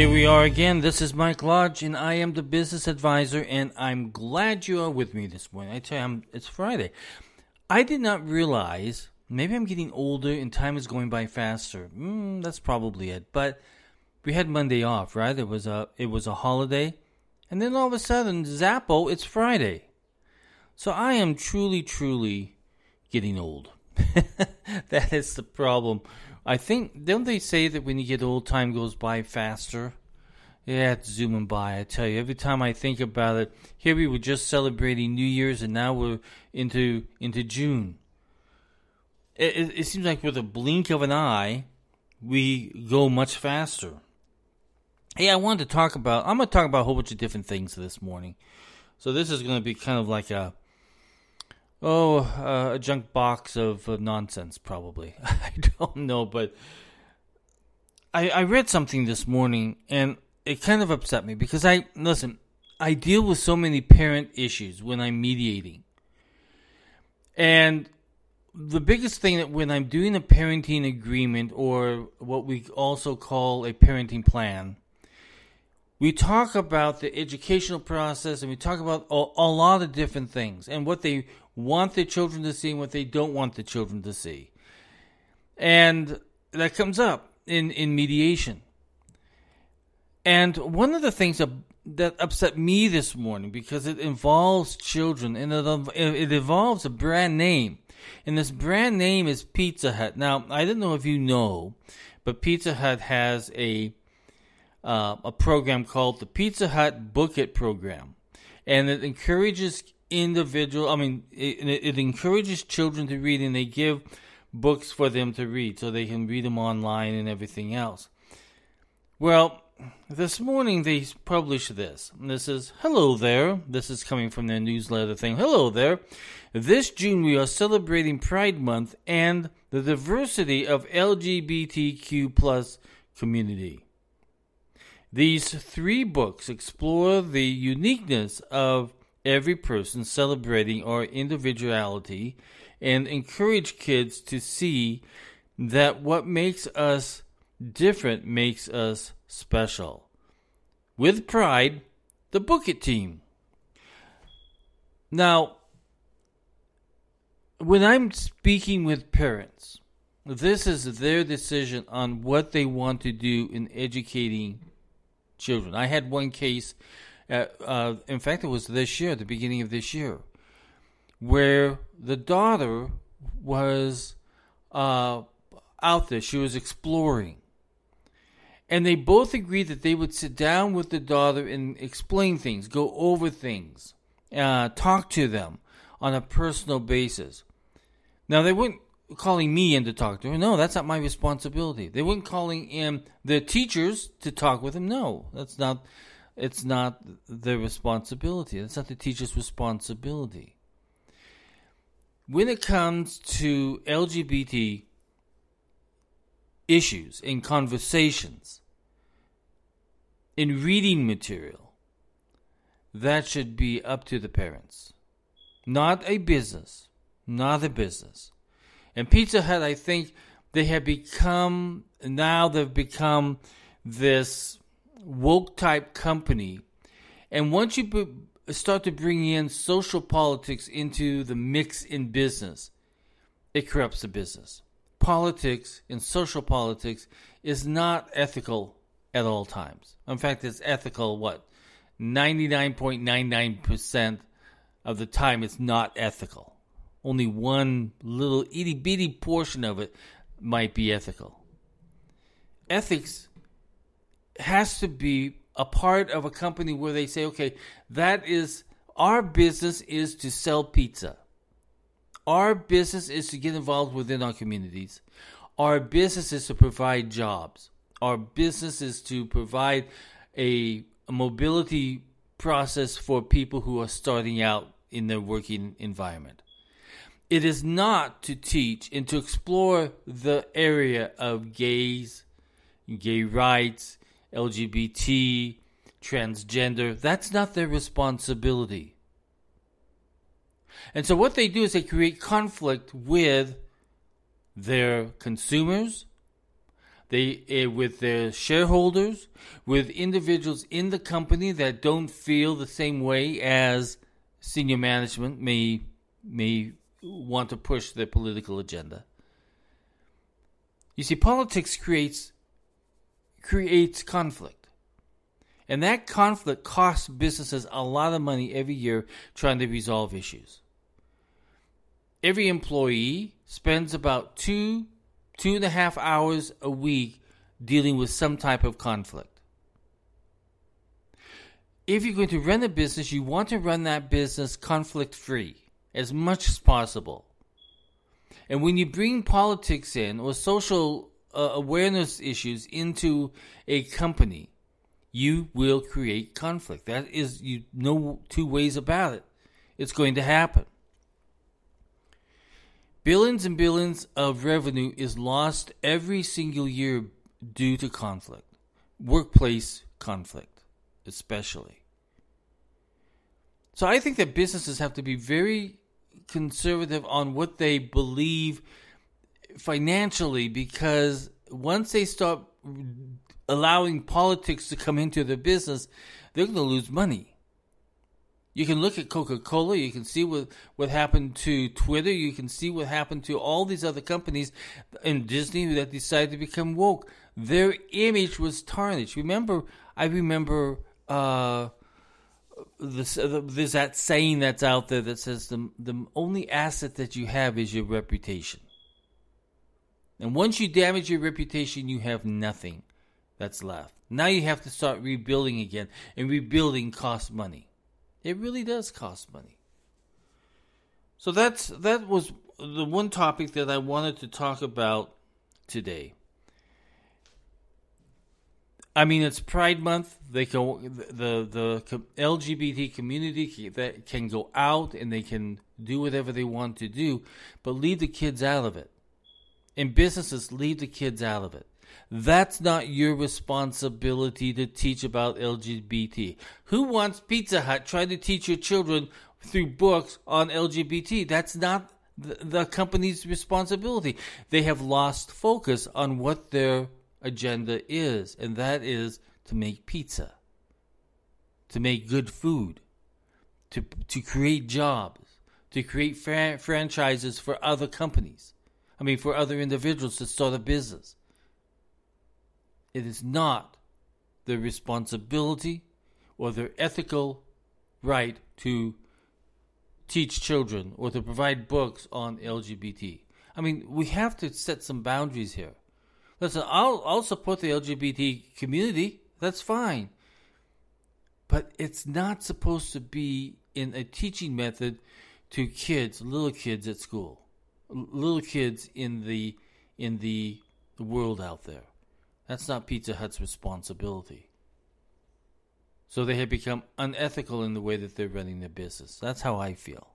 Here we are again. This is Mike Lodge, and I am the business advisor, and I'm glad you are with me this morning. I tell you, I'm, it's Friday. I did not realize, maybe I'm getting older and time is going by faster. Mm, that's probably it. But we had Monday off, right? It was a it was a holiday, and then all of a sudden, Zappo, it's Friday. So I am truly, truly getting old. that is the problem I think don't they say that when you get old, time goes by faster? Yeah, it's zooming by. I tell you, every time I think about it, here we were just celebrating New Year's, and now we're into into June. It, it, it seems like with a blink of an eye, we go much faster. Hey, I wanted to talk about. I'm going to talk about a whole bunch of different things this morning. So this is going to be kind of like a Oh, uh, a junk box of nonsense, probably. I don't know, but I, I read something this morning and it kind of upset me because I, listen, I deal with so many parent issues when I'm mediating. And the biggest thing that when I'm doing a parenting agreement or what we also call a parenting plan, we talk about the educational process and we talk about a, a, lot of different things and what they want their children to see and what they don't want the children to see. And that comes up in, in mediation. And one of the things that, that upset me this morning because it involves children and it, it involves a brand name. And this brand name is Pizza Hut. Now, I don't know if you know, but Pizza Hut has a uh, a program called the Pizza Hut Book It program, and it encourages individual. I mean, it, it encourages children to read, and they give books for them to read so they can read them online and everything else. Well, this morning they published this. This is hello there. This is coming from their newsletter thing. Hello there. This June we are celebrating Pride Month and the diversity of LGBTQ plus community. These three books explore the uniqueness of every person celebrating our individuality and encourage kids to see that what makes us different makes us special. With pride, the Book It team. Now, when I'm speaking with parents, this is their decision on what they want to do in educating children. I had one case, uh, uh, in fact, it was this year, the beginning of this year, where the daughter was uh, out there. She was exploring. And they both agreed that they would sit down with the daughter and explain things, go over things, uh, talk to them on a personal basis. Now, they wouldn't calling me in to talk to her. No, that's not my responsibility. They weren't calling in the teachers to talk with him. No, that's not. It's not their responsibility. It's not the teacher's responsibility. When it comes to LGBT issues in conversations, in reading material, that should be up to the parents. Not a business. Not a business. And Pizza Hut, I think they have become now they've become this woke type company. And once you start to bring in social politics into the mix in business, it corrupts the business. Politics and social politics is not ethical at all times. In fact, it's ethical what? 99.99% of the time it's not ethical only one little itty bitty portion of it might be ethical. Ethics has to be a part of a company where they say, okay, that is our business is to sell pizza. Our business is to get involved within our communities. Our business is to provide jobs. Our business is to provide a, a mobility process for people who are starting out in their working environment. It is not to teach and to explore the area of gays, gay rights, LGBT, transgender. That's not their responsibility. And so what they do is they create conflict with their consumers, They uh, with their shareholders, with individuals in the company that don't feel the same way as senior management may may want to push their political agenda. You see, politics creates creates conflict. And that conflict costs businesses a lot of money every year trying to resolve issues. Every employee spends about two, two and a half hours a week dealing with some type of conflict. If you're going to run a business, you want to run that business conflict free as much as possible. And when you bring politics in or social uh, awareness issues into a company, you will create conflict. That is, you know, two ways about it. It's going to happen. Billions and billions of revenue is lost every single year due to conflict, workplace conflict, especially. So I think that businesses have to be very conservative on what they believe financially because once they start allowing politics to come into their business, they're going to lose money. You can look at Coca Cola, you can see what, what happened to Twitter, you can see what happened to all these other companies in Disney that decided to become woke. Their image was tarnished. Remember, I remember uh, this, there's that saying that's out there that says the, the only asset that you have is your reputation. And once you damage your reputation, you have nothing that's left. Now you have to start rebuilding again, and rebuilding costs money. It really does cost money. So that's that was the one topic that I wanted to talk about today. I mean, it's Pride Month. They can the the LGBT community that can go out and they can do whatever they want to do, but leave the kids out of it in businesses, leave the kids out of it. That's not your responsibility to teach about LGBT. Who wants Pizza Hut trying to teach your children through books on LGBT? That's not the, the company's responsibility. They have lost focus on what their agenda is, and that is to make pizza, to make good food, to, to create jobs, to create fra- franchises for other companies. I mean, for other individuals to start a business. It is not their responsibility or their ethical right to teach children or to provide books on LGBT. I mean, we have to set some boundaries here. Listen, I'll, I'll support the LGBT community. That's fine. But it's not supposed to be in a teaching method to kids, little kids at school little kids in the in the world out there. That's not Pizza Hut's responsibility. So they have become unethical in the way that they're running their business. That's how I feel.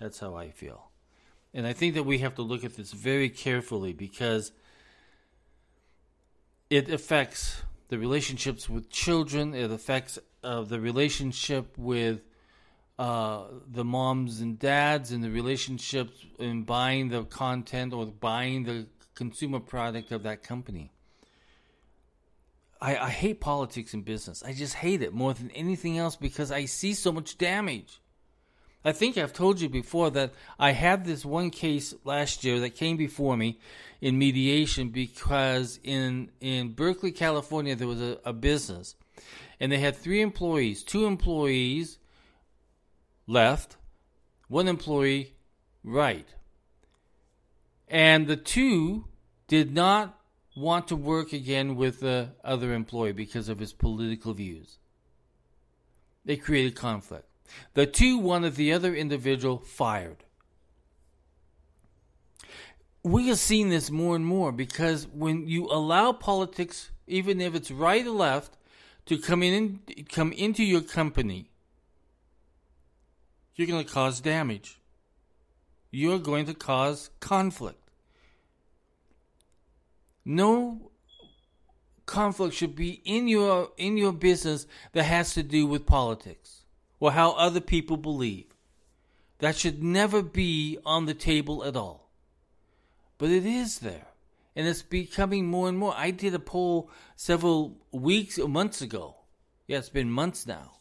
That's how I feel. And I think that we have to look at this very carefully because it affects the relationships with children, it affects uh, the relationship with uh, the moms and dads and the relationships in buying the content or buying the consumer product of that company. I, I hate politics and business. I just hate it more than anything else because I see so much damage. I think I've told you before that I had this one case last year that came before me in mediation because in in Berkeley, California, there was a, a business, and they had three employees. Two employees left, one employee right. And the two did not want to work again with the other employee because of his political views. They created conflict. The two wanted the other individual fired. We are seeing this more and more because when you allow politics, even if it's right or left, to come in come into your company, you're going to cause damage. You're going to cause conflict. No conflict should be in your in your business that has to do with politics or how other people believe. That should never be on the table at all. But it is there. And it's becoming more and more. I did a poll several weeks or months ago. Yeah, it's been months now.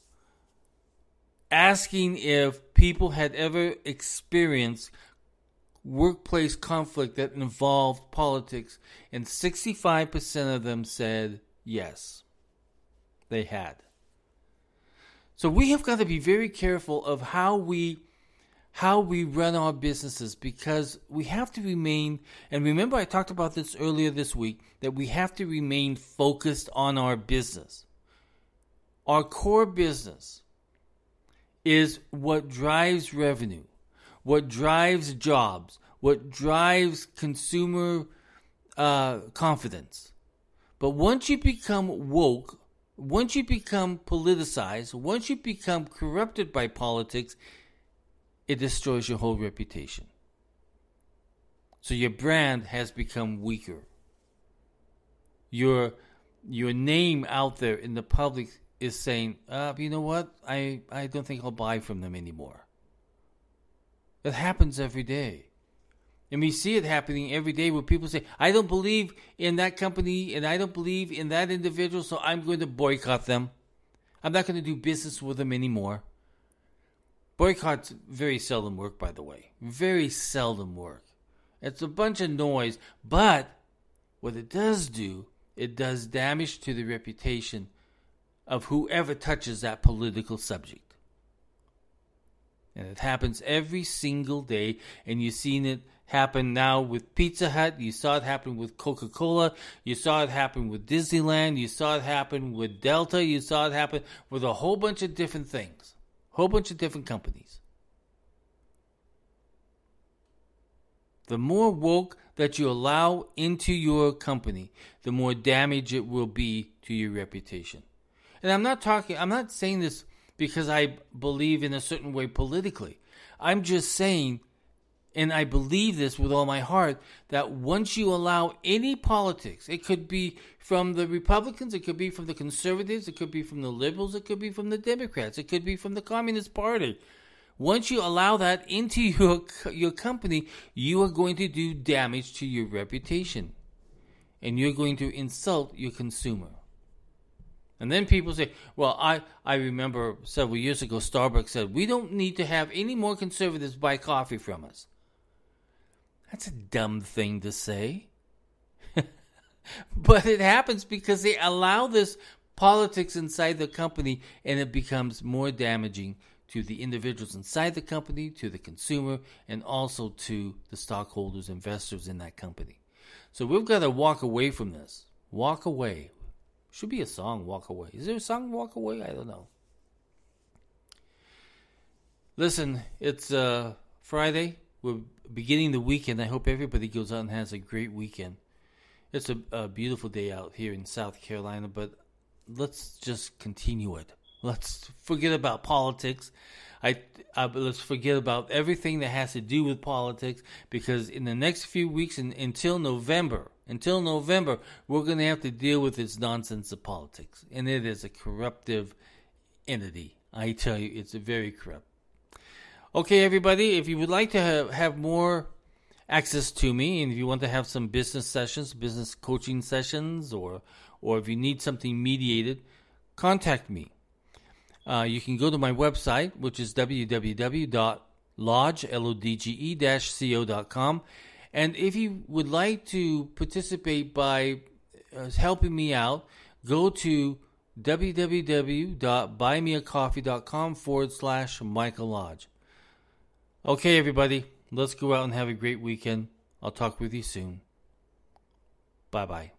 Asking if people had ever experienced workplace conflict that involved politics, and 65% of them said yes, they had. So we have got to be very careful of how we how we run our businesses because we have to remain and remember I talked about this earlier this week that we have to remain focused on our business. Our core business is what drives revenue, what drives jobs, what drives consumer uh, confidence. But once you become woke, once you become politicized, once you become corrupted by politics, it destroys your whole reputation. So your brand has become weaker. Your your name out there in the public is saying, uh, you know what? I, I don't think I'll buy from them anymore. It happens every day. And we see it happening every day where people say, I don't believe in that company and I don't believe in that individual, so I'm going to boycott them. I'm not going to do business with them anymore. Boycotts very seldom work, by the way. Very seldom work. It's a bunch of noise, but what it does do, it does damage to the reputation of whoever touches that political subject. And it happens every single day, and you've seen it happen now with Pizza Hut. You saw it happen with Coca Cola. You saw it happen with Disneyland. You saw it happen with Delta. You saw it happen with a whole bunch of different things, a whole bunch of different companies. The more woke that you allow into your company, the more damage it will be to your reputation. And I'm not talking, I'm not saying this because I believe in a certain way politically. I'm just saying, and I believe this with all my heart, that once you allow any politics, it could be from the Republicans, it could be from the conservatives, it could be from the liberals, it could be from the Democrats, it could be from the Communist Party. Once you allow that into your your company, you are going to do damage to your reputation. And you're going to insult your consumer. And then people say, well, I, I remember several years ago, Starbucks said, we don't need to have any more conservatives buy coffee from us. That's a dumb thing to say. but it happens because they allow this politics inside the company and it becomes more damaging to the individuals inside the company, to the consumer, and also to the stockholders, investors in that company. So we've got to walk away from this. Walk away. Should be a song, Walk Away. Is there a song, Walk Away? I don't know. Listen, it's uh, Friday. We're beginning the weekend. I hope everybody goes out and has a great weekend. It's a, a beautiful day out here in South Carolina, but let's just continue it. Let's forget about politics. I, I, let's forget about everything that has to do with politics because in the next few weeks and until November, until November, we're going to have to deal with this nonsense of politics. And it is a corruptive entity. I tell you, it's very corrupt. Okay, everybody, if you would like to have, have more access to me and if you want to have some business sessions, business coaching sessions, or, or if you need something mediated, contact me. Uh, you can go to my website, which is www.lodge.co.com and if you would like to participate by uh, helping me out, go to www.buymeacoffee.com forward slash Michael Lodge. Okay, everybody, let's go out and have a great weekend. I'll talk with you soon. Bye bye.